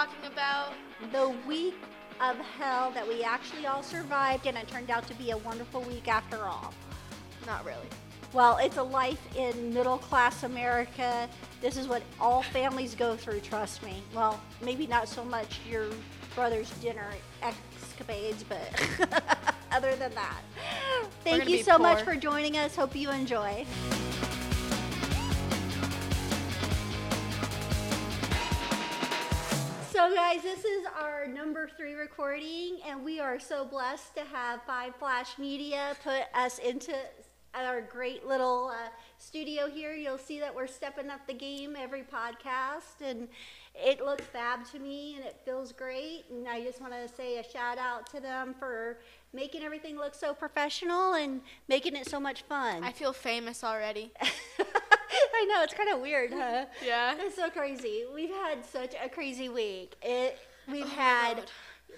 talking about? The week of hell that we actually all survived, and it turned out to be a wonderful week after all. Not really. Well, it's a life in middle class America. This is what all families go through, trust me. Well, maybe not so much your brother's dinner escapades, but other than that. Thank you so much for joining us. Hope you enjoy. So, guys, this is our number three recording, and we are so blessed to have Five Flash Media put us into our great little uh, studio here. You'll see that we're stepping up the game every podcast, and it looks fab to me, and it feels great. And I just want to say a shout out to them for making everything look so professional and making it so much fun. I feel famous already. I know it's kind of weird, huh? Yeah. It's so crazy. We've had such a crazy week. It we've Oh had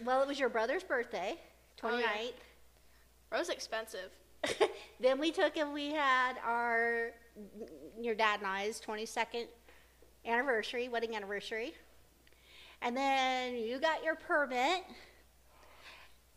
well, it was your brother's birthday, Oh, 29th. yeah. Rose expensive. then we took and we had our your dad and I's 22nd anniversary, wedding anniversary. And then you got your permit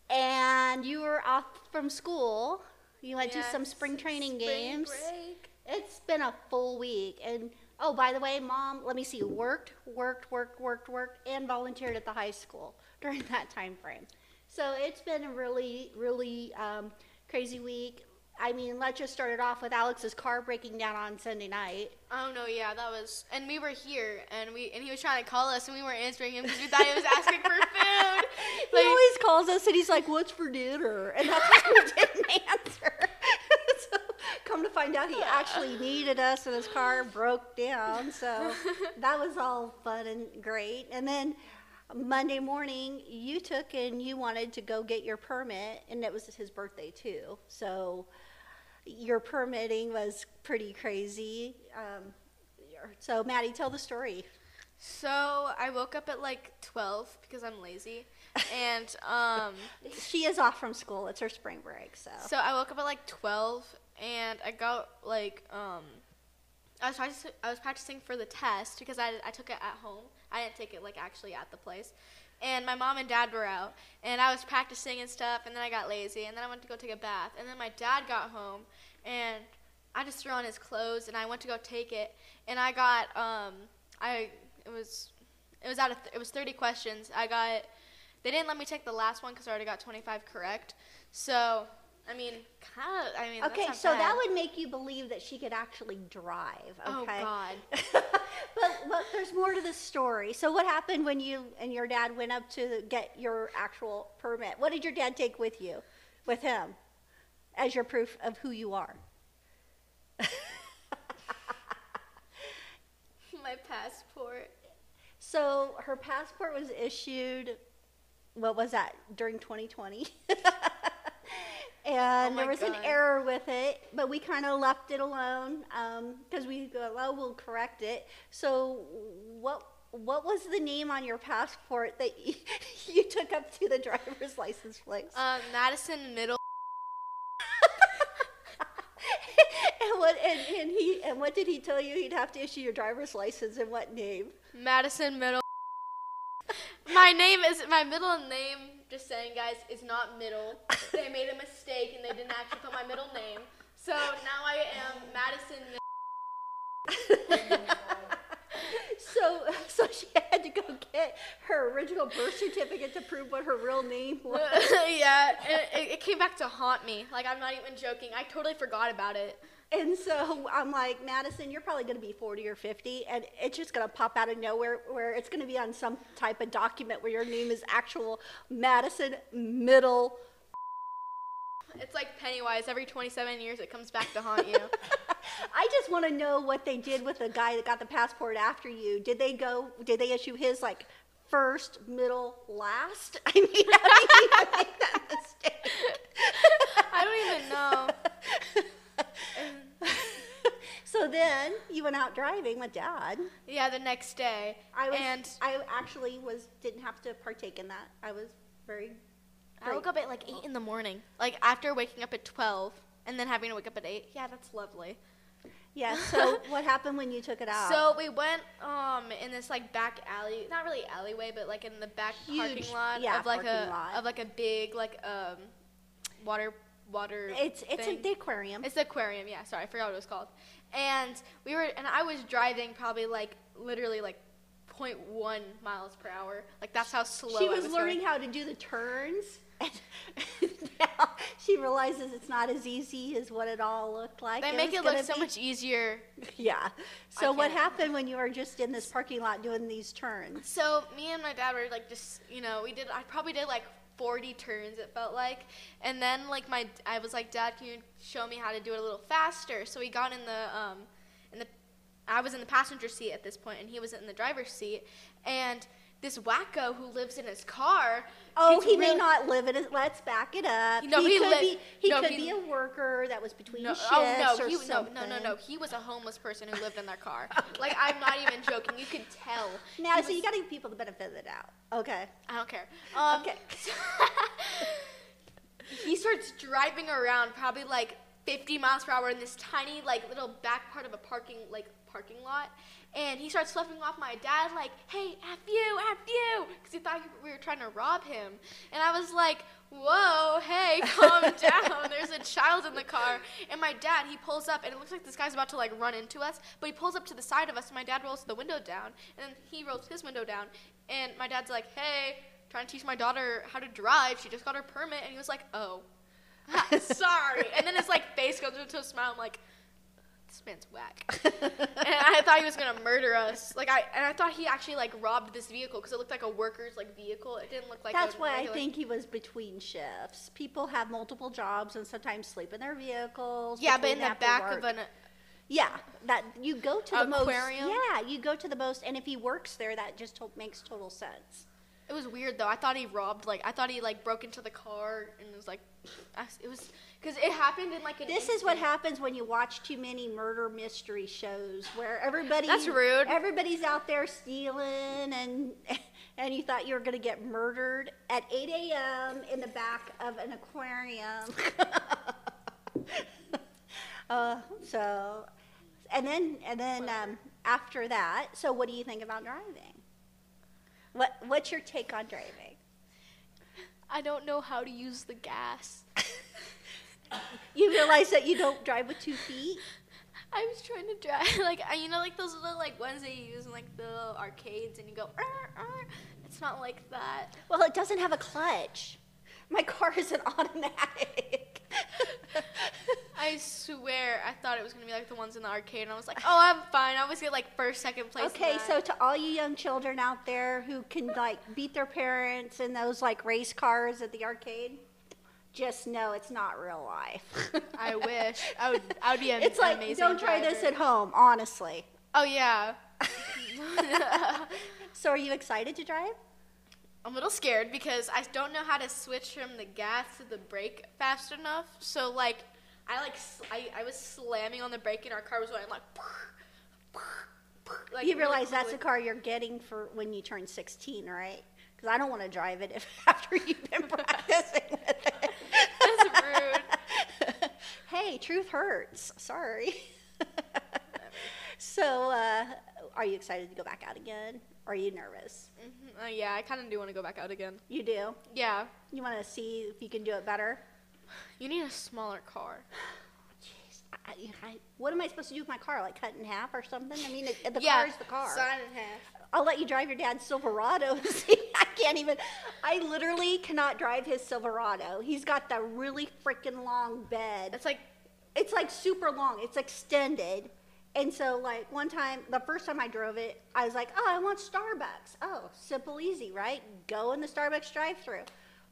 and you were off from school. You went to some spring training spring games. break. It's been a full week. And oh, by the way, mom, let me see, worked, worked, worked, worked, worked, and volunteered at the high school during that time frame. So it's been a really, really um, crazy week. I mean, let's just start it off with Alex's car breaking down on Sunday night. Oh no, yeah, that was, and we were here, and we, and he was trying to call us, and we weren't answering him because we thought he was asking for food. he always calls us and he's like, "What's for dinner?" And that's why we didn't come to find out, he actually needed us, and his car broke down. So that was all fun and great. And then Monday morning, you took and you wanted to go get your permit, and it was his birthday too. So your permitting was pretty crazy. Um, so Maddie, tell the story. So I woke up at like 12 because I'm lazy, and um, She is off from school. It's her spring break, so. so I woke up at like 12, and I got like um, I was practicing, I was practicing for the test because I, I took it at home. I didn't take it like actually at the place. And my mom and dad were out, and I was practicing and stuff. And then I got lazy, and then I went to go take a bath. And then my dad got home, and I just threw on his clothes, and I went to go take it. And I got um, I it was it was out of th- it was 30 questions. I got they didn't let me take the last one because I already got 25 correct. So I mean, kind of. I mean, Okay, so not that would make you believe that she could actually drive. Oh, Okay. God. but but there's more to the story. So what happened when you and your dad went up to get your actual permit? What did your dad take with you, with him, as your proof of who you are? my passport. So her passport was issued. What was that during 2020? and Oh there was an error with it, but we kind of left it alone because we go, well, we'll correct it. So what what was the name on your passport that you, you took up to the driver's license place? Um, Madison Middle. and what and, and he and what did he tell you? He'd have to issue your driver's license in what name? Madison Middle. my name is my middle name. Just saying, guys, is not Middle. They made a mistake and they didn't actually put my middle name. So now I am Madison. So, so she had to go get her original birth certificate to prove what her real name was. yeah, it, it came back to haunt me. Like I'm not even joking. I totally forgot about it. And so I'm like, Madison, you're probably going to be 40 or 50, and it's just going to pop out of nowhere where it's going to be on some type of document where your name is actual Madison Middle. It's like Pennywise. Every 27 years, it comes back to haunt you. I just want to know what they did with the guy that got the passport after you. Did they go, did they issue his like first, middle, last? I mean, how he even make that mistake? I don't even know. So then you went out driving with dad. Yeah, the next day. I was, and I actually was didn't have to partake in that. I was very. I woke up at like 8 in the morning. Like after waking up at 12 and then having to wake up at 8. Yeah, that's lovely. Yeah. So what happened when you took it out? So we went um in this like back alley, not really alleyway, but like in the back Huge, parking lot yeah, of like a lot. of like a big like um water water. it's it's thing. a, the aquarium. It's the aquarium. Yeah, sorry, I forgot what it was called. And we were and I was driving probably like literally like 0.1 miles per hour. Like that's how slow she was, was learning going. how to do the turns. And now she realizes it's not as easy as what it all looked like. They it make it look so be. much easier. Yeah. So what happened when you were just in this parking lot doing these turns? So me and my dad were like just you know we did I probably did like 40 turns it felt like. And then like my I was like dad can you show me how to do it a little faster? So we got in the um in the I was in the passenger seat at this point and he was in the driver's seat. And this wacko who lives in his car Oh, he may not live in it. Let's back it up. No, he, he could li- be. He no, could he- be a worker that was between no, shifts oh no, or he, no, something. no, no, no. He was a homeless person who lived in their car. Like I'm not even joking. You could tell. Now, so was- you got to give people the benefit of the doubt. Okay. I don't care. Um, Okay. he starts driving around probably like 50 miles per hour in this tiny like little back part of a parking like parking lot and he starts flipping off my dad like hey f you f you because he thought we were trying to rob him. And i was like whoa hey calm down. There's a child in the car. And my dad he pulls up and it looks like this guy's about to like run into us but he pulls up to the side of us and my dad rolls the window down and then he rolls his window down. And my dad's like hey trying to teach my daughter how to drive. She just got her permit. And he was like oh sorry. And then his like face goes into a smile. I'm like this man's whack and I thought he was gonna murder us. Like I and I thought he actually like robbed this vehicle because it looked like a worker's like vehicle. It didn't look like. That's a why I think he was between shifts. People have multiple jobs and sometimes sleep in their vehicles. Yeah, but in the back of an. Yeah, that you go to the Aquarium? most. Yeah, you go to the most, and if he works there, that just to- makes total sense. It was weird though. I thought he robbed like I thought he like broke into the car and was like, I, it was because it happened in like an. This is what happens when you watch too many murder mystery shows, where everybody That's rude. Everybody's out there stealing, and and you thought you were going to get murdered at 8 a.m. in the back of an aquarium. uh, so, and then and then um, after that, so what do you think about driving? What what's your take on driving? I don't know how to use the gas. You realize that you don't drive with two feet. I was trying to drive like I- you know like those little like ones that you use in like the arcades and you go. "Arr, arr." It's not like that. Well, it doesn't have a clutch. My car is an automatic. I swear, I thought it was gonna be like the ones in the arcade, and I was like, "Oh, I'm fine. I always get like first, second place." okay, so to all you young children out there who can like beat their parents in those like race cars at the arcade, just know it's not real life. I wish I would. I would be an it's like amazing. don't try this at home, honestly. Oh yeah. So are you excited to drive? I'm a little scared because I don't know how to switch from the gas to the brake fast enough. So like, I like I, I was slamming on the brake and our car was going like. like you realize that's the quickly. car you're getting for when you turn 16, right? Because I don't want to drive it if after you've been practicing with it. That's rude. hey, truth hurts. Sorry. so, uh, are you excited to go back out again? Or are you nervous? Mhm. Uh, yeah, I kind of do want to go back out again. You do. Yeah, You want to see if you can do it better. you need a smaller car. Jeez, I, I, what am I supposed to do with my car? Like cut in half or something? I mean, it, the yeah, car is the car. Sign in half. I'll let you drive your dad's Silverado. See, I can't even. I literally cannot drive his Silverado. He's got the really freaking long bed. It's like It's like super long. It's extended. And so, like one time, the first time I drove it, I was like, "Oh, I want Starbucks." Oh, simple, easy, right? Go in the Starbucks drive-through.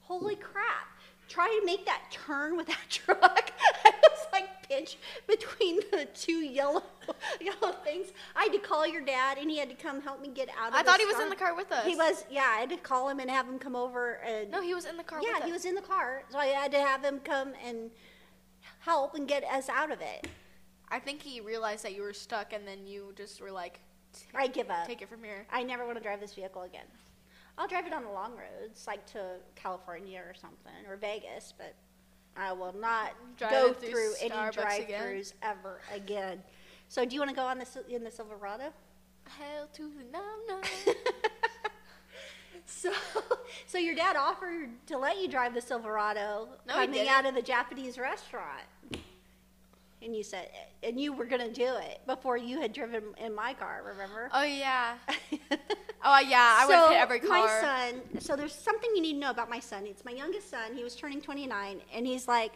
Holy crap! Try to make that turn with that truck. I was like pinched between the two yellow yellow things. I had to call your dad, and he had to come help me get out of. I thought he was Star- in the car with us. He was, yeah. I had to call him and have him come over and. No, he was in the car. Yeah, he us. was in the car, so I had to have him come and help and get us out of it. I think he realized that you were stuck, and then you just were like, I give up. "Take it from here." I never want to drive this vehicle again. I'll drive it on the long roads, like to California or something, or Vegas, but I will not Driving go through through any drive-throughs ever again. So, do you want to go on this in the Silverado? Hell to the no no. So, so your dad offered to let you drive the Silverado No, coming out of the Japanese restaurant, and you said, and you were gonna do it before you had driven in my car. Remember? Oh yeah. Oh yeah. I would so hit every car. my son. So there's something you need to know about my son. It's my youngest son. He was turning 29, and he's like,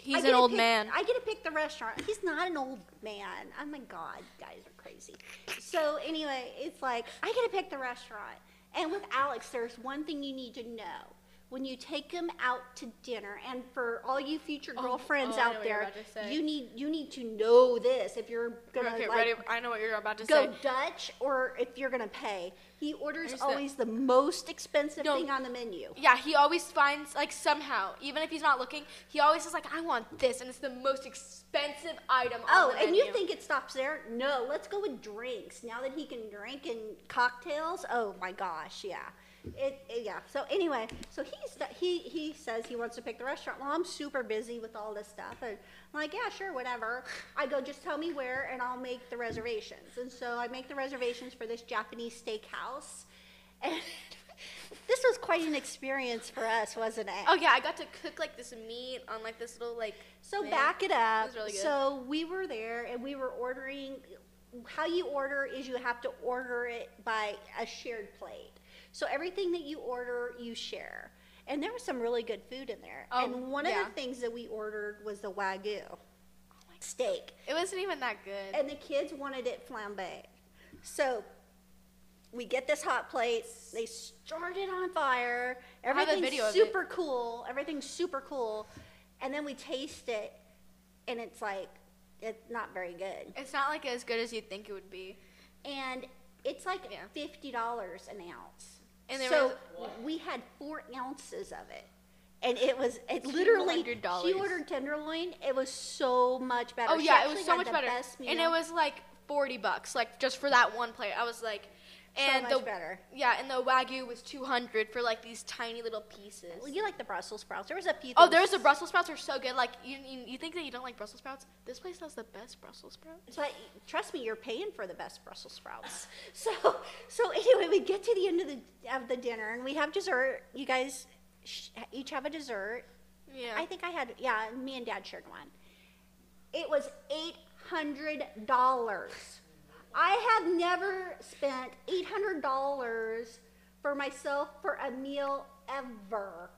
He's an old pick- man. I get to pick the restaurant. He's not an old man. Oh my God, guys are crazy. So anyway, it's like I get to pick the restaurant. And with Alex, there's one thing you need to know. When you take him out to dinner, and for all you future Oh, girlfriends oh, know out there, about to say. you need you need to know this if you're gonna okay, like, ready. I know what you're about to say. go say. Dutch or if you're gonna pay. He orders the- always the most expensive No. thing on the menu. Yeah, he always finds like somehow, even if he's not looking, he always is like, I want this, and it's the most expensive item. Oh, on the and you think it stops there? No, let's go with drinks. Now that he can drink and cocktails, oh my gosh, yeah. It, it- yeah. So anyway, so he's he he says he wants to pick the restaurant. Well, I'm super busy with all this stuff, and I'm like, yeah, sure, whatever. I go, just tell me where, and I'll make the reservations. And so I make the reservations for this Japanese steakhouse, and this was quite an experience for us, wasn't it? Oh yeah, I got to cook like this meat on like this little like. So thing. back it up. was really. So we were there and we were ordering. How you order is you have to order it by a shared plate. So everything that you order, you share. And there was some really good food in there. Oh, and one yeah. of the things that we ordered was the wagyu oh steak. It wasn't even that good. And the kids wanted it flambé. So we get this hot plate. They start it on fire. have a Everything's video of it. super cool. Everything's super cool. And then we taste it, and it's like, it's not very good. It's not like as good as you'd think it would be. And it's like Yeah. fifty dollars an ounce. And there so was- we had four ounces of it. And it was it literally. She $200. ordered tenderloin. It was so much better. Oh yeah, it was so much better. And it was like forty bucks, like just for that one plate. I was like, and so much the better. yeah, and the wagyu was two hundred for like these tiny little pieces. Well, you like the Brussels sprouts. There was a few. Oh, things- there's the Brussels sprouts are so good. Like you, you, you think that you don't like Brussels sprouts? This place has the best Brussels sprouts. But trust me, you're paying for the best Brussels sprouts. So, so anyway, we get to the end of the of the dinner, and we have dessert. You guys sh- each have a dessert. Yeah. I think I had, yeah, me and Dad shared one. It was eight hundred dollars. I have never spent eight hundred dollars for myself for a meal ever.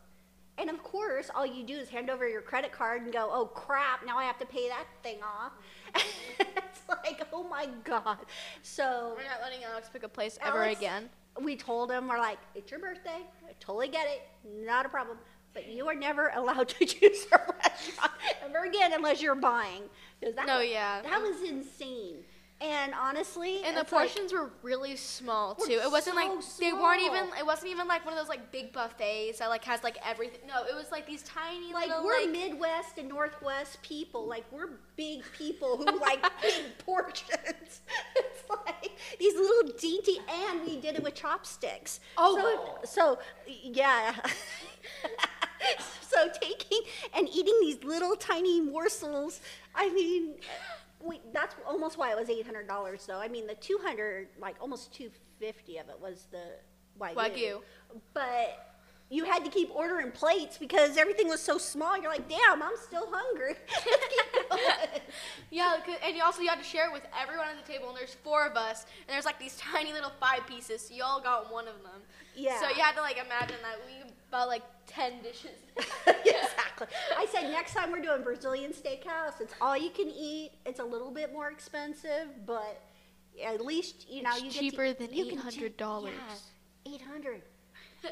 And of course, all you do is hand over your credit card and go, "Oh crap! Now I have to pay that thing off." it's like, oh my god. So We're not letting Alex pick a place ever again. we told him, we're like, it's your birthday. I totally get it. Not a problem. But you are never allowed to choose a restaurant ever again unless you're buying. No, was, yeah. That was insane. And honestly, And the it's like- portions were really small too. It wasn't like so they weren't even. It wasn't even like one of those like big buffets that like has like everything. No, it was like these tiny like little we're like. Midwest and Northwest people. Like we're big people who like big portions. It's like these little dainty, and we did it with chopsticks. Oh. so, so yeah. so taking and eating these little tiny morsels. I mean, we, that's almost why it was eight hundred dollars. Though I mean, the two hundred, like almost two fifty of it was the wagyu. Wagyu. But you had to keep ordering plates because everything was so small. You're like, damn, I'm still hungry. Let's keep going. Yeah, and you also you had to share it with everyone at the table, and there's four of us, and there's like these tiny little five pieces. So you all got one of them. Yeah. So you had to like imagine that we bought like ten dishes. exactly. I said next time we're doing Brazilian steakhouse, it's all you can eat. It's a little bit more expensive, but at least you know It's you cheaper get to, than you can $800. ta- Yeah, Eight hundred.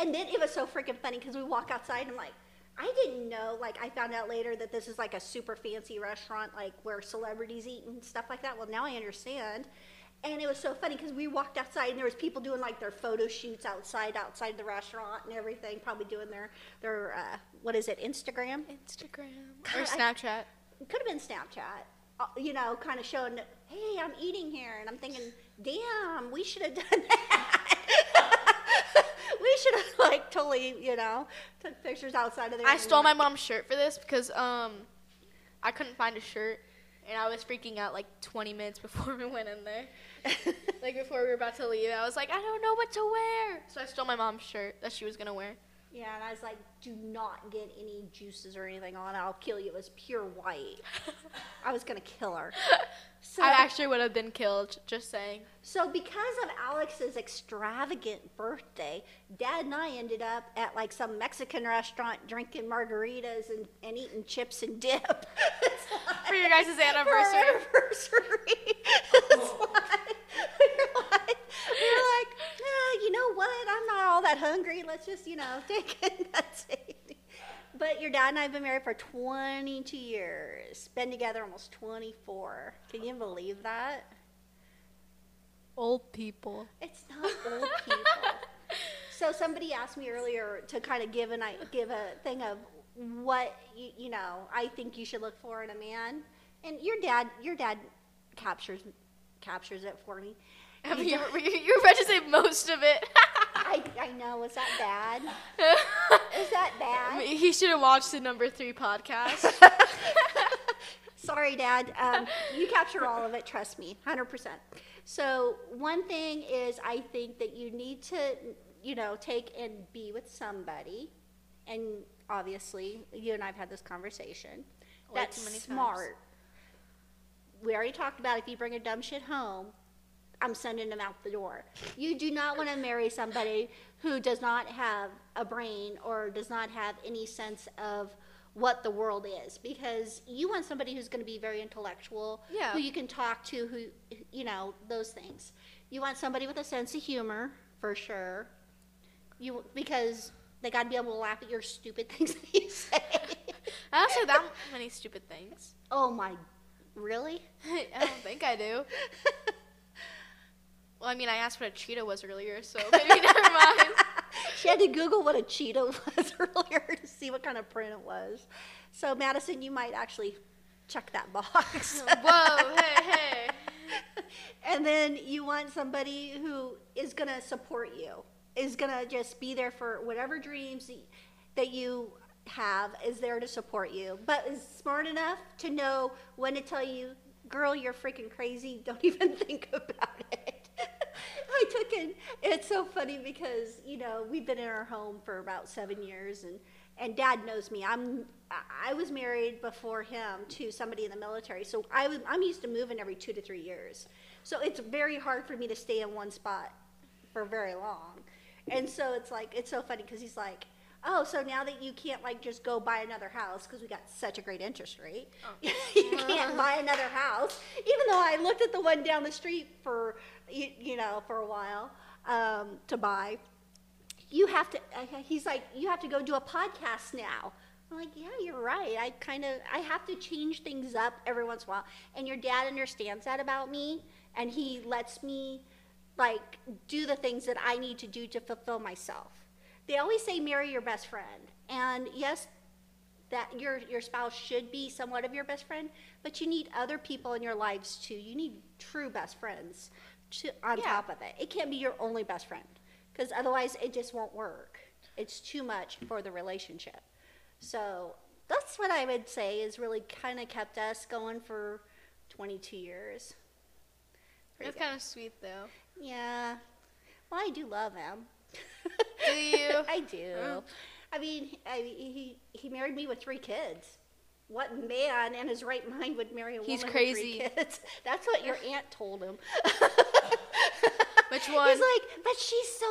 and then it was so freaking funny because we walk outside and like. I didn't know, like, I found out later that this is like a super fancy restaurant, like where celebrities eat and stuff like that. Well, now I understand. And it was so funny because we walked outside and there was people doing like their photo shoots outside, outside the restaurant and everything, probably doing their, their, uh, what is it, Instagram? Instagram or Snapchat. Could have been Snapchat, uh, you know, kind of showing, that, hey, I'm eating here. And I'm thinking, damn, we should have done that. we should have like totally, you know, took pictures outside of there. I stole my mom's shirt for this because um, I couldn't find a shirt, and I was freaking out like 20 minutes before we went in there. like before we were about to leave, I was like, I don't know what to wear. So I stole my mom's shirt that she was gonna wear. Yeah, and I was like, do not get any juices or anything on. I'll kill you. It was pure white. I was gonna kill her. So, I actually would have been killed. Just saying. so because of Alex's extravagant birthday, Dad and I ended up at like some Mexican restaurant drinking margaritas and, and eating chips and dip. It's For your guys' anniversary. anniversary. It's like, we're like, we're like, you know what? I'm not all that hungry. Let's just, you know, take it. That's it. But your dad and I have been married for 22 years. Been together almost 24. Can you believe that? Old people. It's not old people. so somebody asked me earlier to kind of give an I give a thing of what you, you know I think you should look for in a man, and your dad your dad captures captures it for me. I mean, you, does- were- you, were about to say most of it. I, I know. Is that bad? Is that bad? he should have watched the number three podcast. Sorry, Dad. Um, you capture all of it. Trust me, hundred percent. So one thing is, I think that you need to, you know, take and be with somebody, and obviously, you and I've had this conversation. Way That's too many times. smart. We already talked about if you bring a dumb shit home, I'm sending them out the door. You do not want to marry somebody who does not have a brain or does not have any sense of what the world is because you want somebody who's going to be very intellectual, Yeah. who you can talk to, who, you know, those things. You want somebody with a sense of humor, for sure. You because they got to be able to laugh at your stupid things that you say. I don't say that many stupid things. Oh my, really? I don't think I do. Well, I mean, I asked what a cheetah was earlier, so maybe never mind. she had to Google what a cheetah was earlier to see what kind of print it was. So, Madison, you might actually check that box. Whoa, hey, hey. and then you want somebody who is going to support you, is going to just be there for whatever dreams that you have, is there to support you, but is smart enough to know when to tell you, girl, you're freaking crazy. Don't even think about it. I took it. It's so funny because you know we've been in our home for about seven years, and and Dad knows me. I'm I- was married before him to somebody in the military, so I was I'm used to moving every two to three years. So it's very hard for me to stay in one spot for very long, and so it's like it's so funny because he's like. Oh, so now that you can't like just go buy another house because we got such a great interest rate, you can't uh-huh. buy another house. Even though I looked at the one down the street for you, you know for a while um, to buy, you have to. Uh, he's like, you have to go do a podcast now. I'm like, yeah, you're right. I kind of I have to change things up every once in a while. And your dad understands that about me, and he lets me like do the things that I need to do to fulfill myself. They always say marry your best friend, and yes, that your your spouse should be somewhat of your best friend, but you need other people in your lives too. You need true best friends to, on Yeah. top of it. It can't be your only best friend because otherwise it just won't work. It's too much for the relationship. So that's what I would say is really kind of kept us going for 22 years. Pretty That's good. kind of sweet, though. Yeah. Well, I do love him. Do you? I do. Mm. I mean, I, he he married me with three kids. What man in his right mind would marry a He's woman crazy. with three kids? That's what your aunt told him. Which one? He's like, but she's so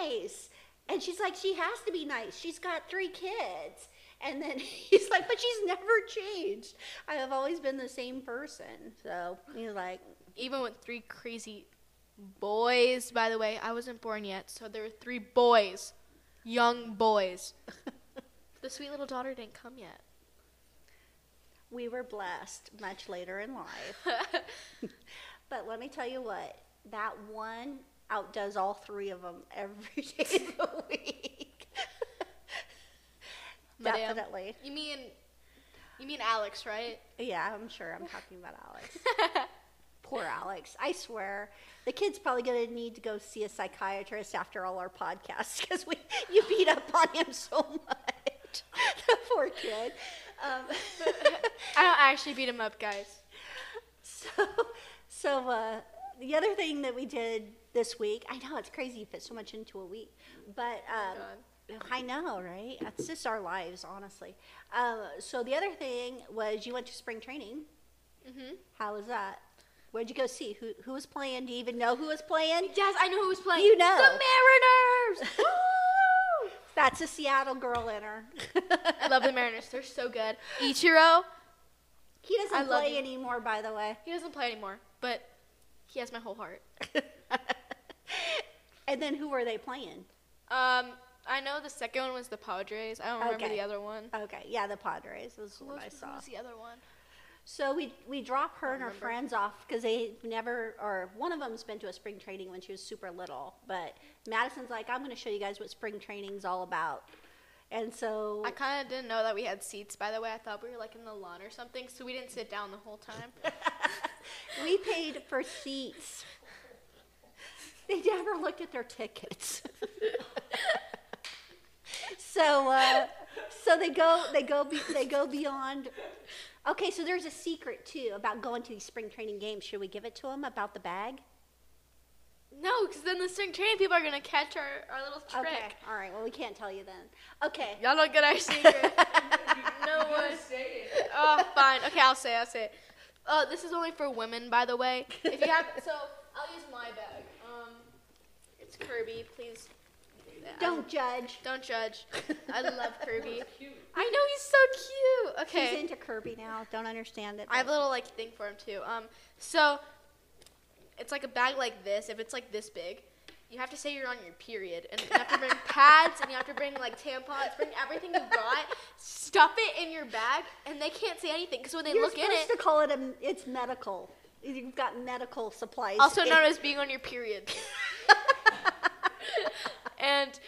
nice, and she's like, she has to be nice. She's got three kids. And then he's like, but she's never changed. I have always been the same person. So he's like, Even with three crazy boys, by the way, I wasn't born yet, so there were three boys, young boys. the sweet little daughter didn't come yet. We were blessed much later in life. But let me tell you what, that one outdoes all three of them every day of the week. Madame. Definitely. You mean, you mean Alex, right? Yeah, I'm sure I'm talking about Alex. Poor Alex. I swear. The kid's probably going to need to go see a psychiatrist after all our podcasts because we you beat up on him so much. the poor kid. Um, I don't actually beat him up, guys. so, so uh, the other thing that we did this week, I know it's crazy you fit so much into a week, but um, I know, right? That's just our lives, honestly. Uh, so the other thing was you went to spring training. Mhm. How was that? Where'd you go see? Who who was playing? Do you even know who was playing? Yes, I know who was playing. You know. the Mariners. That's a Seattle girl in her. I love the Mariners. They're so good. Ichiro, He doesn't I play anymore, by the way. he doesn't play anymore, but he has my whole heart. and then who were they playing? Um, I know the second one was the Padres. I don't remember Okay. the other one. Okay, yeah, the Padres was what I saw. was the other one? So we we drop her and her remember. friends off because they never, or one of them's been to a spring training when she was super little. But Madison's like, I'm going to show you guys what spring training's all about. And so I kind of didn't know that we had seats. By the way, I thought we were like in the lawn or something, so we didn't sit down the whole time. we paid for seats. They never looked at their tickets. so uh, so they go they go be, they go beyond. Okay, so there's a secret too about going to these spring training games. Should we give it to them about the bag? no, because then the spring training people are gonna catch our, our little trick. Okay, all right. Well, we can't tell you then. Okay. Y'all don't get our secret. no one. say it Oh, fine. Okay, I'll say. it, I'll say. it. Uh, this is only for women, by the way. If you have, so I'll use my bag. Um, it's Kirby. Please. Don't judge. Don't judge. I love Kirby. I know he's so cute. Okay. He's into Kirby now. Don't understand it. I have a little like thing for him too. Um, so it's like a bag like this. If it's like this big, you have to say you're on your period, and you have to bring pads, and you have to bring like tampons, bring everything you got, stuff it in your bag, and they can't say anything because when they You're look in supposed it, to call it a. It's medical. You've got medical supplies. also in- known as being on your period. and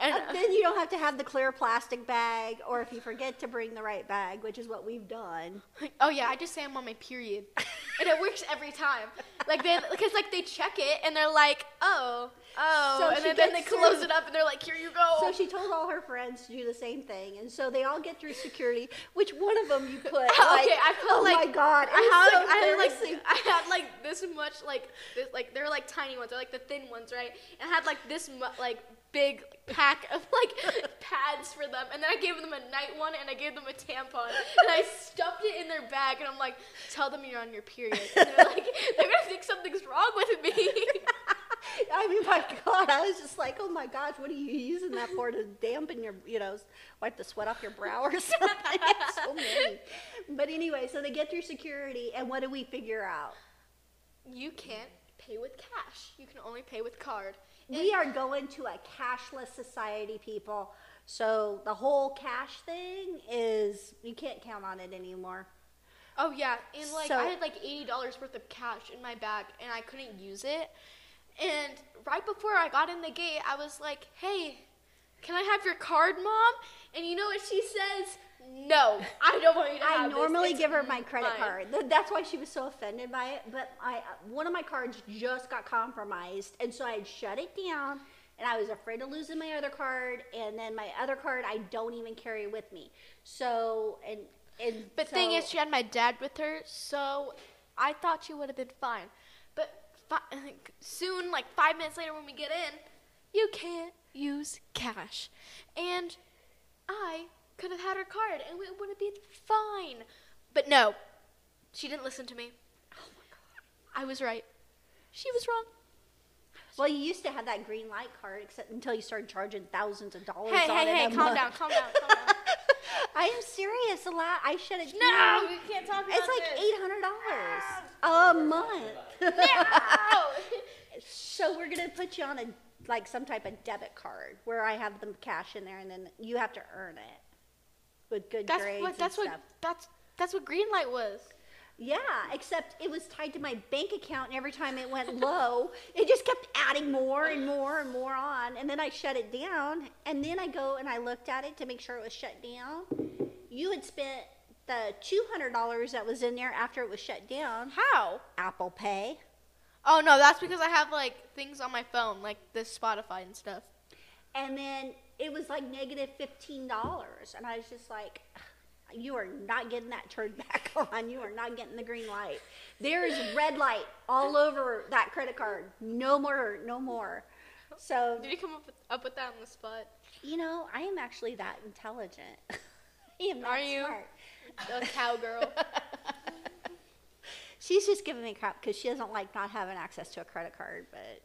and Uh, then you don't have to have the clear plastic bag, or if you forget to bring the right bag, which is what we've done. Oh yeah, I just say I'm on my period, and it works every time. Like they, because like they check it and they're like, oh, oh, So and then, then they gets through- close it up and they're like, here you go. So she told all her friends to do the same thing, and so they all get through security. Which one of them you put? Like, okay, I put oh like my god, I had, so like, I had like I had like this much like this like they're like tiny ones, they're like the thin ones, right? And I had like this mu- like big pack of like pads for them, and then I gave them a night one, and I gave them a tampon, and I stuffed it in their bag, and I'm like, tell them you're on your period, and they're like, they're gonna think something's wrong with me. I mean, my God, I was just like, oh my gosh, what are you using that for to dampen your, you know, wipe the sweat off your brow or something? So mean. But anyway, so they get through security, and what do we figure out? you can't pay with cash. You can only pay with card. We are going to a cashless society, people. So the whole cash thing is, you can't count on it anymore. Oh yeah, and like So- I had like eighty dollars worth of cash in my bag, and I couldn't use it. And right before I got in the gate, I was like, "Hey, can I have your card, mom?" And you know what she says? No, I don't want you to I have this. I normally give her my credit mine." card. That's why she was so offended by it. But I, one of my cards just got compromised, and so I had shut it down. And I was afraid of losing my other card, and then my other card I don't even carry with me. So and and But so, thing is, she had my dad with her, so I thought she would have been fine. But fi- soon, like five minutes later, when we get in, you can't use cash, and I could have had her card, and it would have been fine. But no, she didn't listen to me. Oh my god, I was right. She was wrong. well, you used to have that green light card, except until you started charging thousands of dollars Hey, on hey, it. hey, calm down, calm down, calm down. I am serious. A lot. I should have. No, we can't talk about it. It's like eight hundred dollars a month. No. So we're gonna put you on a like some type of debit card where I have the cash in there, and then you have to earn it with good that's grades what. That's and what. stuff. That's that's what green light was. Yeah, except it was tied to my bank account, and every time it went low, it just kept adding more and more and more on. And then I shut it down, and then I go and I looked at it to make sure it was shut down. You had spent the two hundred dollars that was in there after it was shut down. How? Apple Pay. Oh no, that's because I have like things on my phone, like this Spotify and stuff. And then it was like negative fifteen dollars, and I was just like, "You are not getting that turned back on. You are not getting the green light. There is red light all over that credit card. No more, no more." So Did you come up with, up with that on the spot? you know, I am actually that intelligent. I am Are you? smart. The cowgirl. She's just giving me crap because she doesn't like not having access to a credit card. But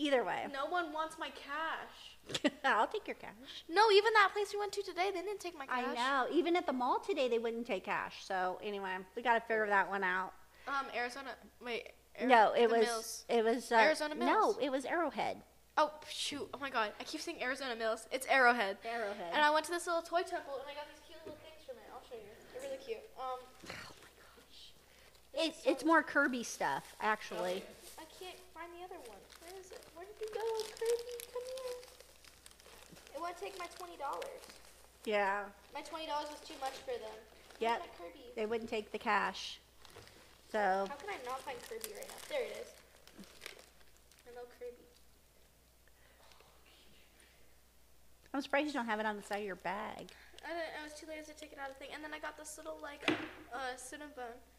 either way, no one wants my cash. I'll take your cash. No, even that place we went to today, they didn't take my cash. I know. Even at the mall today, they wouldn't take cash. So anyway, we got to figure that one out. Um, Arizona. Wait. Ari- no, it was Mills. it was uh, Arizona Mills. No, it was Arrowhead. Oh shoot! Oh my god! I keep saying Arizona Mills. It's Arrowhead. Arrowhead. And I went to this little toy temple, and I got these cute little things from it. I'll show you. They're really cute. Um, It, it's more Kirby stuff, actually. I can't find the other one. Where is it? Where did you go, Kirby? Come here. It won't take my twenty dollars. Yeah. My twenty dollars was too much for them. Yep. Kirby? They wouldn't take the cash. So How can I not find Kirby right now? There it is. Hello, Kirby. I'm surprised you don't have it on the side of your bag. I, I was too lazy to take it out of the thing, and then I got this little like uh cinnamon. It's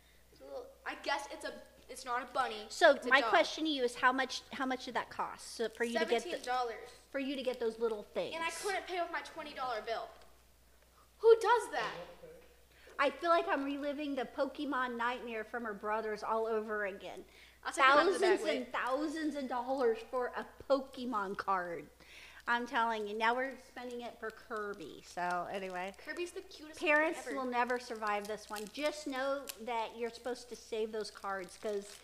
little. I guess it's a. It's not a bunny. So my dog. question to you is how much how much did that cost so for you to get Seventeen the, dollars. for you to get those little things? And I couldn't pay with my twenty dollar bill. Who does that? I feel like I'm reliving the Pokemon nightmare from her brothers all over again. I'll take it out of the bag, Thousands and thousands of dollars for a Pokemon card. I'm telling you, now we're spending it for Kirby. So anyway, Kirby's the cutest. parents will never survive this one. Just know that you're supposed to save those cards because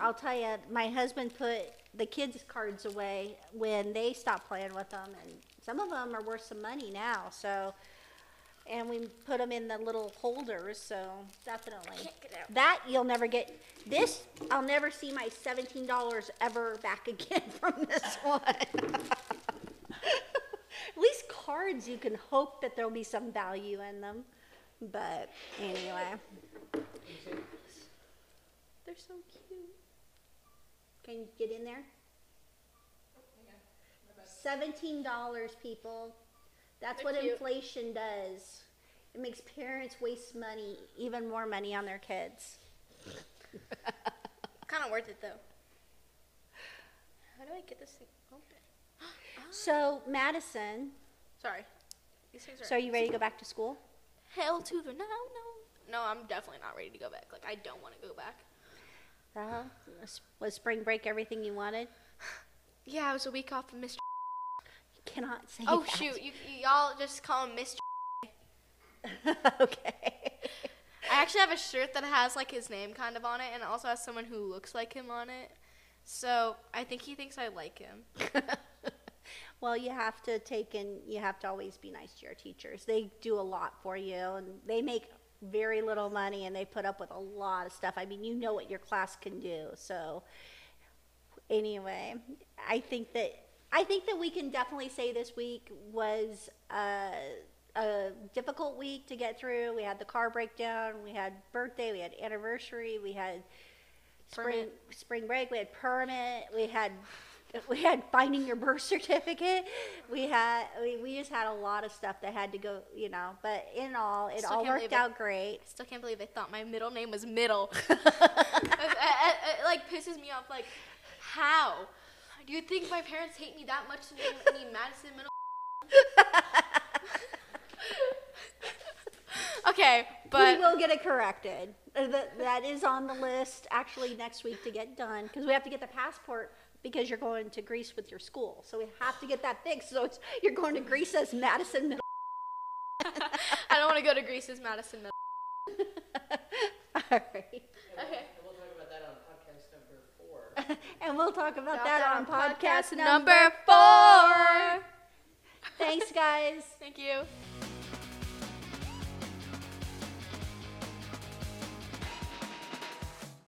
I'll tell you, my husband put the kids' cards away when they stopped playing with them, and some of them are worth some money now. So, and we put them in the little holders. So definitely Can't get out. that you'll never get. This I'll never see my seventeen dollars ever back again from this one. At least cards, you can hope that there'll be some value in them. But anyway, They're so cute. can you get in there? Seventeen dollars, people. That's They're what cute. inflation does. It makes parents waste money, even more money on their kids. Kind of worth it though. How do I get this thing open? So Madison, Sorry. These things are. so are you ready to go back to school? Hell to the no, no. No, I'm definitely not ready to go back. Like I don't want to go back. Uh-huh. Was spring break everything you wanted? Yeah, I was a week off of Mr. You cannot say Oh that. shoot, you, you y'all just call him Mr. okay. I actually have a shirt that has like his name kind of on it, and it also has someone who looks like him on it. So I think he thinks I like him. well, you have to take and you have to always be nice to your teachers. They do a lot for you, and they make very little money, and they put up with a lot of stuff. I mean, you know what your class can do. So, anyway, I think that I think that we can definitely say this week was a, a difficult week to get through. We had the car breakdown, we had birthday, we had anniversary, we had spring Permit. spring break, we had permit, we had we had finding your birth certificate. We had we, we just had a lot of stuff that had to go, you know. But in all, it Still all worked believe it. out great. Still can't believe they thought my middle name was Middle. it, it- it, like pisses me off. Like, how? Do you think my parents hate me that much to name me Madison Middle? okay, but we will get it corrected. That, that is on the list actually next week to get done because we have to get the passport because you're going to Greece with your school. So we have to get that fixed. So it's, you're going to Greece as Madison Middle. I don't want to go to Greece as Madison Middle. All right. Okay. And we'll talk about that on podcast number four. And we'll talk about About that, that on on podcast, number four. Thanks, guys. Thank you.